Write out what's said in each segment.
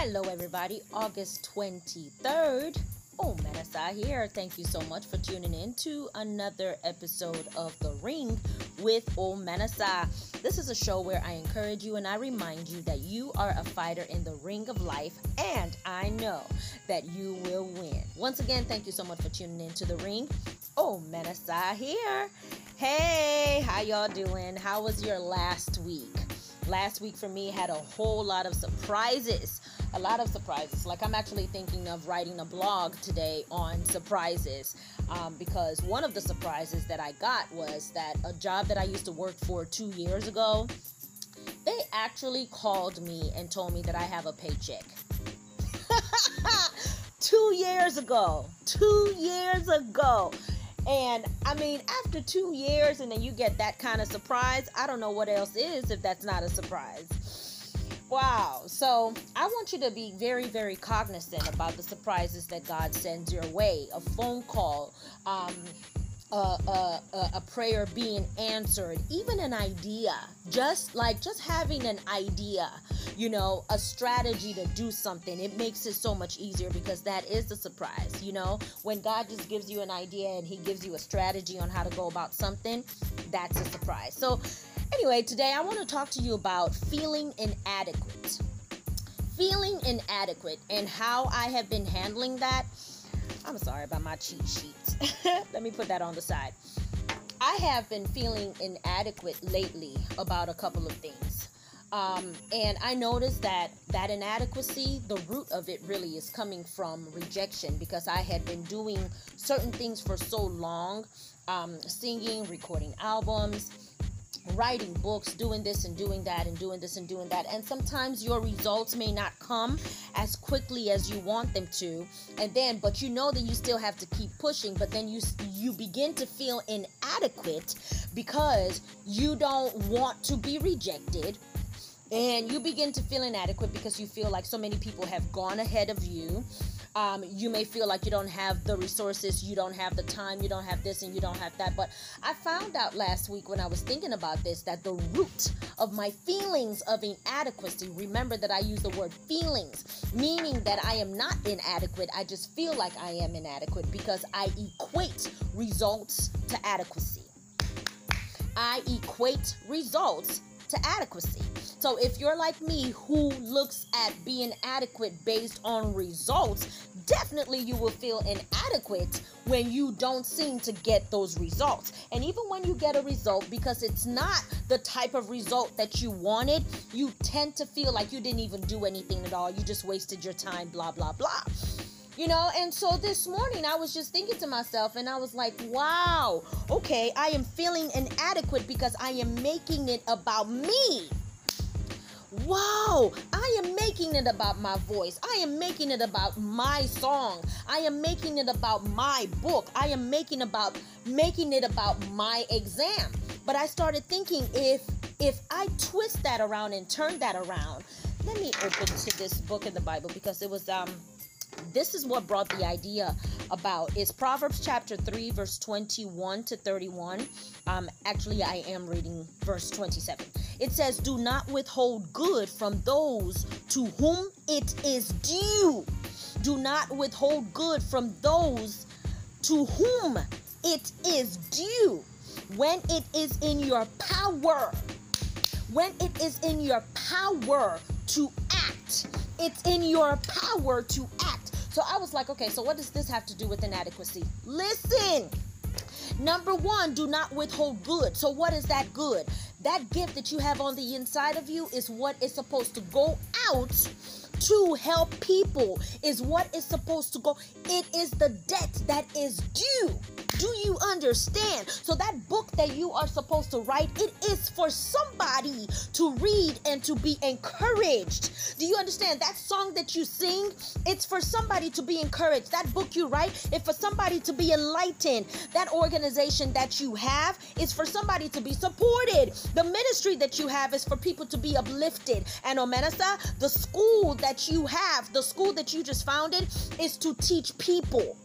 Hello, everybody. August 23rd. Oh, Manasa here. Thank you so much for tuning in to another episode of The Ring with Oh Manasa. This is a show where I encourage you and I remind you that you are a fighter in the ring of life, and I know that you will win. Once again, thank you so much for tuning in to The Ring. Oh, Manasa here. Hey, how y'all doing? How was your last week? Last week for me had a whole lot of surprises a lot of surprises. Like I'm actually thinking of writing a blog today on surprises um, because one of the surprises that I got was that a job that I used to work for two years ago, they actually called me and told me that I have a paycheck. two years ago. Two years ago. And I mean, after two years, and then you get that kind of surprise, I don't know what else is if that's not a surprise. Wow. So I want you to be very, very cognizant about the surprises that God sends your way. A phone call, um, a, a, a, prayer being answered, even an idea, just like just having an idea, you know, a strategy to do something, it makes it so much easier because that is the surprise, you know, when God just gives you an idea and He gives you a strategy on how to go about something, that's a surprise. So, Anyway, today I want to talk to you about feeling inadequate. Feeling inadequate and how I have been handling that. I'm sorry about my cheat sheets. Let me put that on the side. I have been feeling inadequate lately about a couple of things. Um, and I noticed that that inadequacy, the root of it really is coming from rejection because I had been doing certain things for so long um, singing, recording albums, writing books, doing this and doing that and doing this and doing that. And sometimes your results may not come as quickly as you want them to. And then but you know that you still have to keep pushing, but then you you begin to feel inadequate because you don't want to be rejected. And you begin to feel inadequate because you feel like so many people have gone ahead of you um, you may feel like you don't have the resources, you don't have the time, you don't have this, and you don't have that. But I found out last week when I was thinking about this that the root of my feelings of inadequacy, remember that I use the word feelings, meaning that I am not inadequate. I just feel like I am inadequate because I equate results to adequacy. I equate results to adequacy. So if you're like me who looks at being adequate based on results, definitely you will feel inadequate when you don't seem to get those results. And even when you get a result, because it's not the type of result that you wanted, you tend to feel like you didn't even do anything at all. You just wasted your time, blah, blah, blah. You know, and so this morning I was just thinking to myself and I was like, wow, okay, I am feeling inadequate because I am making it about me. Wow, I am making it about my voice. I am making it about my song. I am making it about my book. I am making about making it about my exam. But I started thinking if if I twist that around and turn that around, let me open to this book in the Bible because it was um this is what brought the idea about is proverbs chapter 3 verse 21 to 31 um actually i am reading verse 27 it says do not withhold good from those to whom it is due. Do not withhold good from those to whom it is due. When it is in your power when it is in your power to act it's in your power to act so I was like, okay, so what does this have to do with inadequacy? Listen. Number one, do not withhold good. So, what is that good? That gift that you have on the inside of you is what is supposed to go out to help people, is what is supposed to go. It is the debt that is due. Do you understand? So that book that you are supposed to write, it is for somebody to read and to be encouraged. Do you understand? That song that you sing, it's for somebody to be encouraged. That book you write, it's for somebody to be enlightened. That organization that you have is for somebody to be supported. The ministry that you have is for people to be uplifted. And Omenesa, the school that you have, the school that you just founded, is to teach people.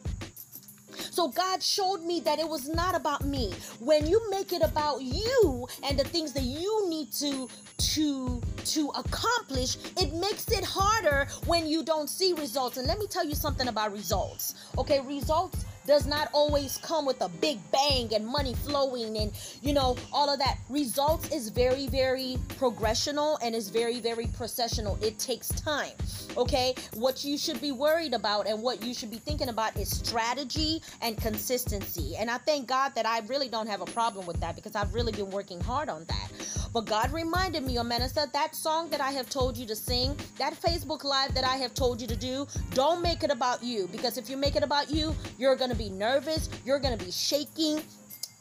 So God showed me that it was not about me. When you make it about you and the things that you need to to to accomplish, it makes it harder when you don't see results. And let me tell you something about results. Okay, results does not always come with a big bang and money flowing and you know all of that. Results is very very progressional and is very very processional. It takes time okay? What you should be worried about and what you should be thinking about is strategy and consistency. And i thank god that i really don't have a problem with that because i've really been working hard on that but God reminded me, Omenesa, that song that I have told you to sing, that Facebook Live that I have told you to do, don't make it about you. Because if you make it about you, you're going to be nervous, you're going to be shaking,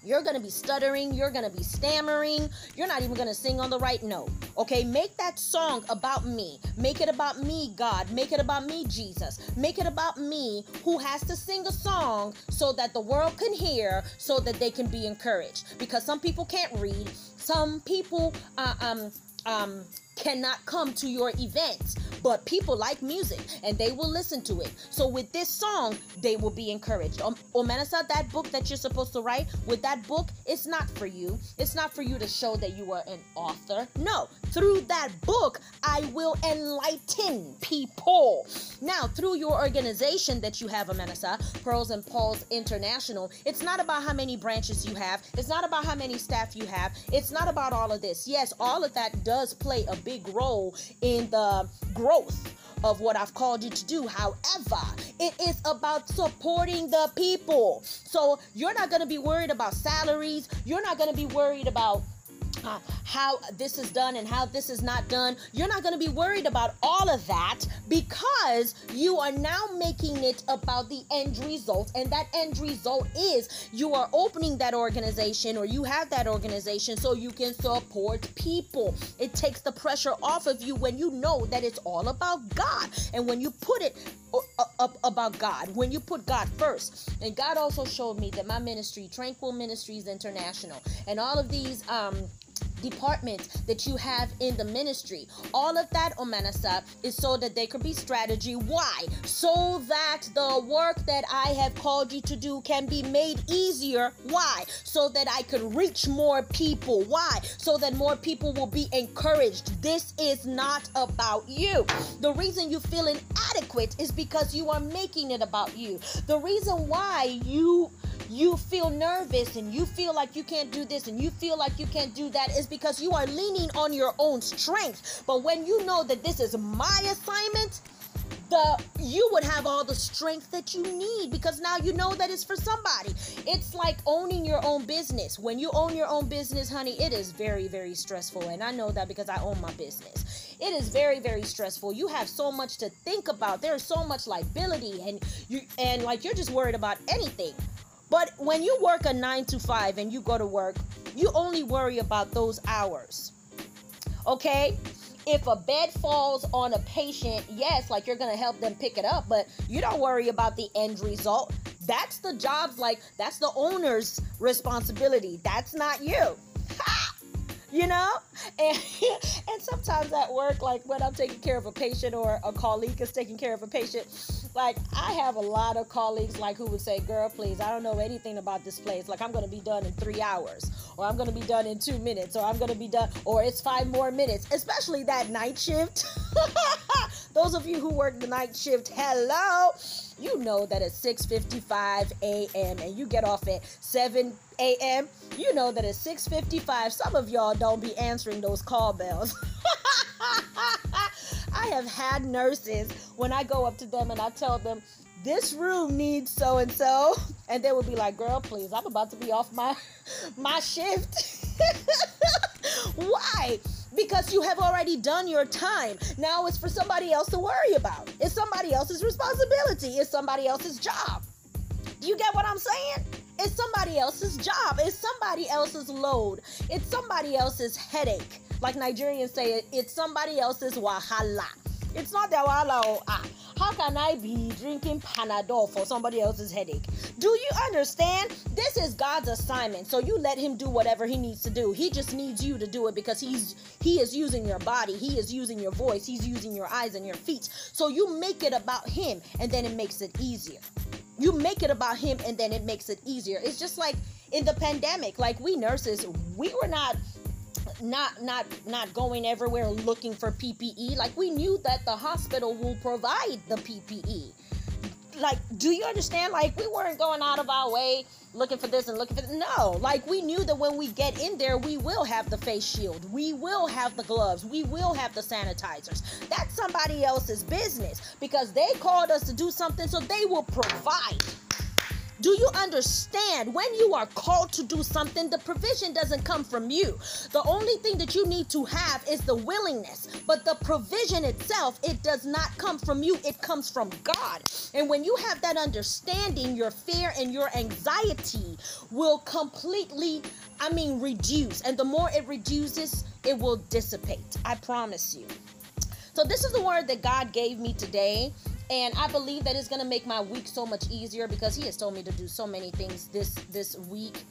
you're going to be stuttering. You're going to be stammering. You're not even going to sing on the right note. Okay? Make that song about me. Make it about me, God. Make it about me, Jesus. Make it about me who has to sing a song so that the world can hear, so that they can be encouraged. Because some people can't read. Some people, um, um, cannot come to your events, but people like music and they will listen to it. So with this song, they will be encouraged. Um, Omenesa, that book that you're supposed to write, with that book, it's not for you. It's not for you to show that you are an author. No, through that book, I will enlighten people. Now, through your organization that you have, Omenesa, Pearls and Pauls International, it's not about how many branches you have. It's not about how many staff you have. It's not about all of this. Yes, all of that does play a big role in the growth of what I've called you to do. However, it is about supporting the people. So you're not going to be worried about salaries. You're not going to be worried about uh, how this is done and how this is not done. You're not going to be worried about all of that because you are now making it about the end result. And that end result is you are opening that organization or you have that organization so you can support people. It takes the pressure off of you when you know that it's all about God. And when you put it up about God, when you put God first. And God also showed me that my ministry, Tranquil Ministries International, and all of these um departments that you have in the ministry. All of that, Omenesa, is so that there could be strategy. Why? So that the work that I have called you to do can be made easier. Why? So that I could reach more people. Why? So that more people will be encouraged. This is not about you. The reason you feel inadequate is because you are making it about you. The reason why you you feel nervous and you feel like you can't do this and you feel like you can't do that is because you are leaning on your own strength. But when you know that this is my assignment, the you would have all the strength that you need because now you know that it's for somebody. It's like owning your own business. When you own your own business, honey, it is very very stressful and I know that because I own my business. It is very very stressful. You have so much to think about. There's so much liability and you and like you're just worried about anything. But when you work a nine to five and you go to work, you only worry about those hours. Okay? If a bed falls on a patient, yes, like you're to help them pick it up, but you don't worry about the end result. That's the job's like, that's the owner's responsibility. That's not you. You know and and sometimes at work like when i'm taking care of a patient or a colleague is taking care of a patient like I have a lot of colleagues like who would say, "Girl, please, I don't know anything about this place. Like I'm going to be done in 3 hours or I'm going to be done in 2 minutes or I'm going to be done or it's 5 more minutes." Especially that night shift. Those of you who work the night shift, hello. You know that at 6:55 a.m. and you get off at 7 a.m. You know that at 6:55 some of y'all don't be answering those call bells. I have had nurses when I go up to them and I tell them, this room needs so and so and they will be like girl please i'm about to be off my my shift. Why? Because you have already done your time. Now it's for somebody else to worry about. It's somebody else's responsibility. It's somebody else's job. Do you get what i'm saying it's somebody else's job it's somebody else's load it's somebody else's headache like Nigerians say, it, it's somebody else's wahala. It's not their wahala. Ah, how can I be drinking Panadol for somebody else's headache? Do you understand? This is God's assignment. So you let him do whatever he needs to do. He just needs you to do it because he's he is using your body, he is using your voice, he's using your eyes and your feet. So you make it about him and then it makes it easier. You make it about him and then it makes it easier. It's just like in the pandemic, like we nurses, we were not not not not going everywhere looking for PPE. Like we knew that the hospital will provide the PPE. Like, do you understand? Like we weren't going out of our way looking for this and looking for no. Like we knew that when we get in there, we will have the face shield, we will have the gloves, we will have the sanitizers. That's somebody else's business because they called us to do something, so they will provide. Do you understand? When you are called to do something, the provision doesn't come from you. The only thing that you need to have is the willingness. But the provision itself, it does not come from you, it comes from God. And when you have that understanding, your fear and your anxiety will completely, I mean, reduce. And the more it reduces, it will dissipate. I promise you. So, this is the word that God gave me today and I believe that it's to make my week so much easier because he has told me to do so many things this this week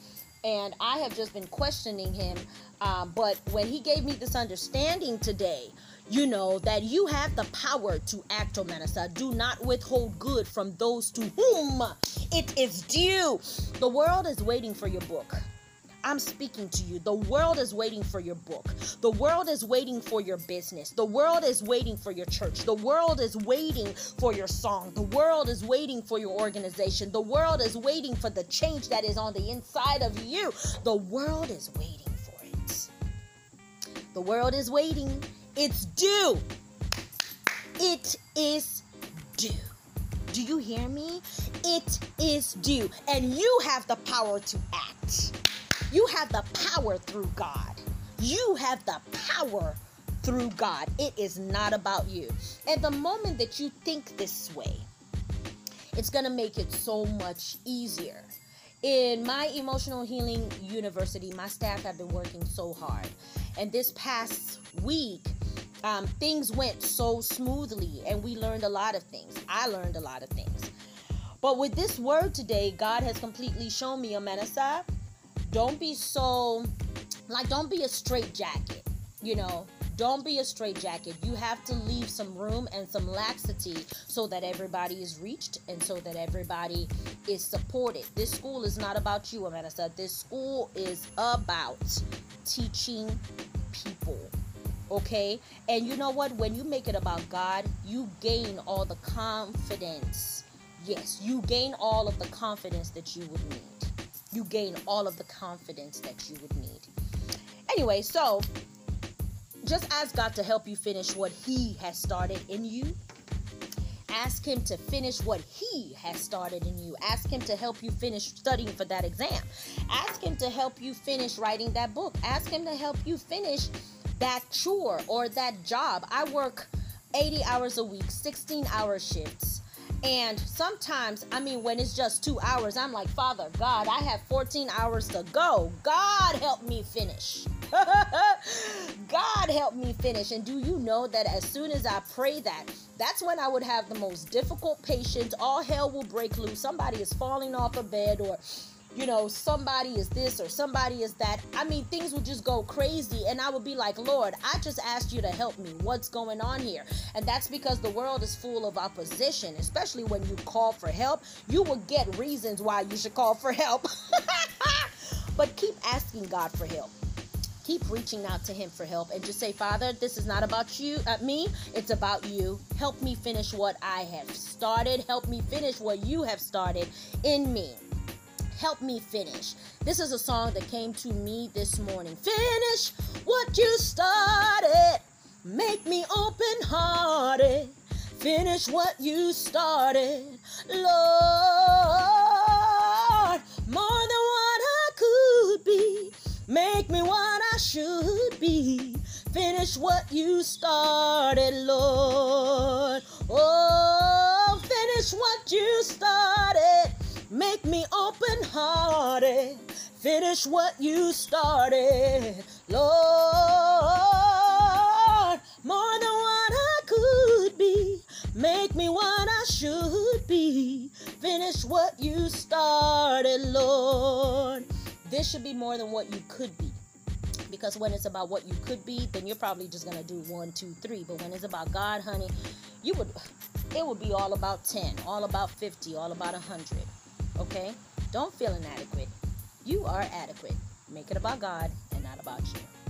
and I have just been questioning him. Um, but when he gave me this understanding today, you know that you have the power to act, Omenesa. Do not withhold good from those to whom it is due. The world is waiting for your book. I'm speaking to you. The world is waiting for your book. The world is waiting for your business. The world is waiting for your church. The world is waiting for your song. The world is waiting for your organization. The world is waiting for the change that is on the inside of you. The world is waiting for it. The world is waiting. It's due. It is due. Do you hear me? It is due. And you have the power to act. You have the power through God. You have the power through God. It is not about you. And the moment that you think this way, it's going to make it so much easier. In my emotional healing university, my staff have been working so hard. And this past week, um, things went so smoothly and we learned a lot of things. I learned a lot of things. But with this word today, God has completely shown me, Omenesa, don't be so like don't be a straight jacket you know? Don't be a straight jacket you have to leave some room and some laxity so that everybody is reached and so that everybody is supported. This school is not about you Omenesa this school is about teaching people okay? And you know what? When you make it about god you gain all the confidence. Yes you gain all of the confidence that you would need you gain all of the confidence that you would need. Anyway, so just ask God to help you finish what He has started in you. Ask Him to finish what He has started in you. Ask Him to help you finish studying for that exam. Ask Him to help you finish writing that book. Ask Him to help you finish that chore or that job. I work 80 hours a week, 16 hour shifts. And sometimes, I mean, when it's just two hours, I'm like, Father God, I have 14 hours to go. God help me finish. God help me finish. And do you know that as soon as I pray that, that's when I would have the most difficult patients. All hell will break loose. Somebody is falling off a bed or you know, somebody is this or somebody is that. I mean, things would just go crazy. And I would be like, Lord, I just asked you to help me. What's going on here? And that's because the world is full of opposition, especially when you call for help. You will get reasons why you should call for help. but keep asking God for help keep reaching out to him for help and just say father this is not about you uh, me it's about you help me finish what i have started help me finish what you have started in me Help me finish. This is a song that came to me this morning. Finish what you started. Make me open hearted. Finish what you started. Lord, more than what I could be. Make me what I should be. Finish what you started, Lord. Oh, finish what you started. Finish what you started, Lord. More than what I could be. Make me what I should be. Finish what you started, Lord. This should be more than what you could be because when it's about what you could be, then you're probably just gonna do one, two, three. But when it's about God, honey, you would it would be all about 10, all about 50, all about 100. Okay? Don't feel inadequate. You are adequate. Make it about God and not about you.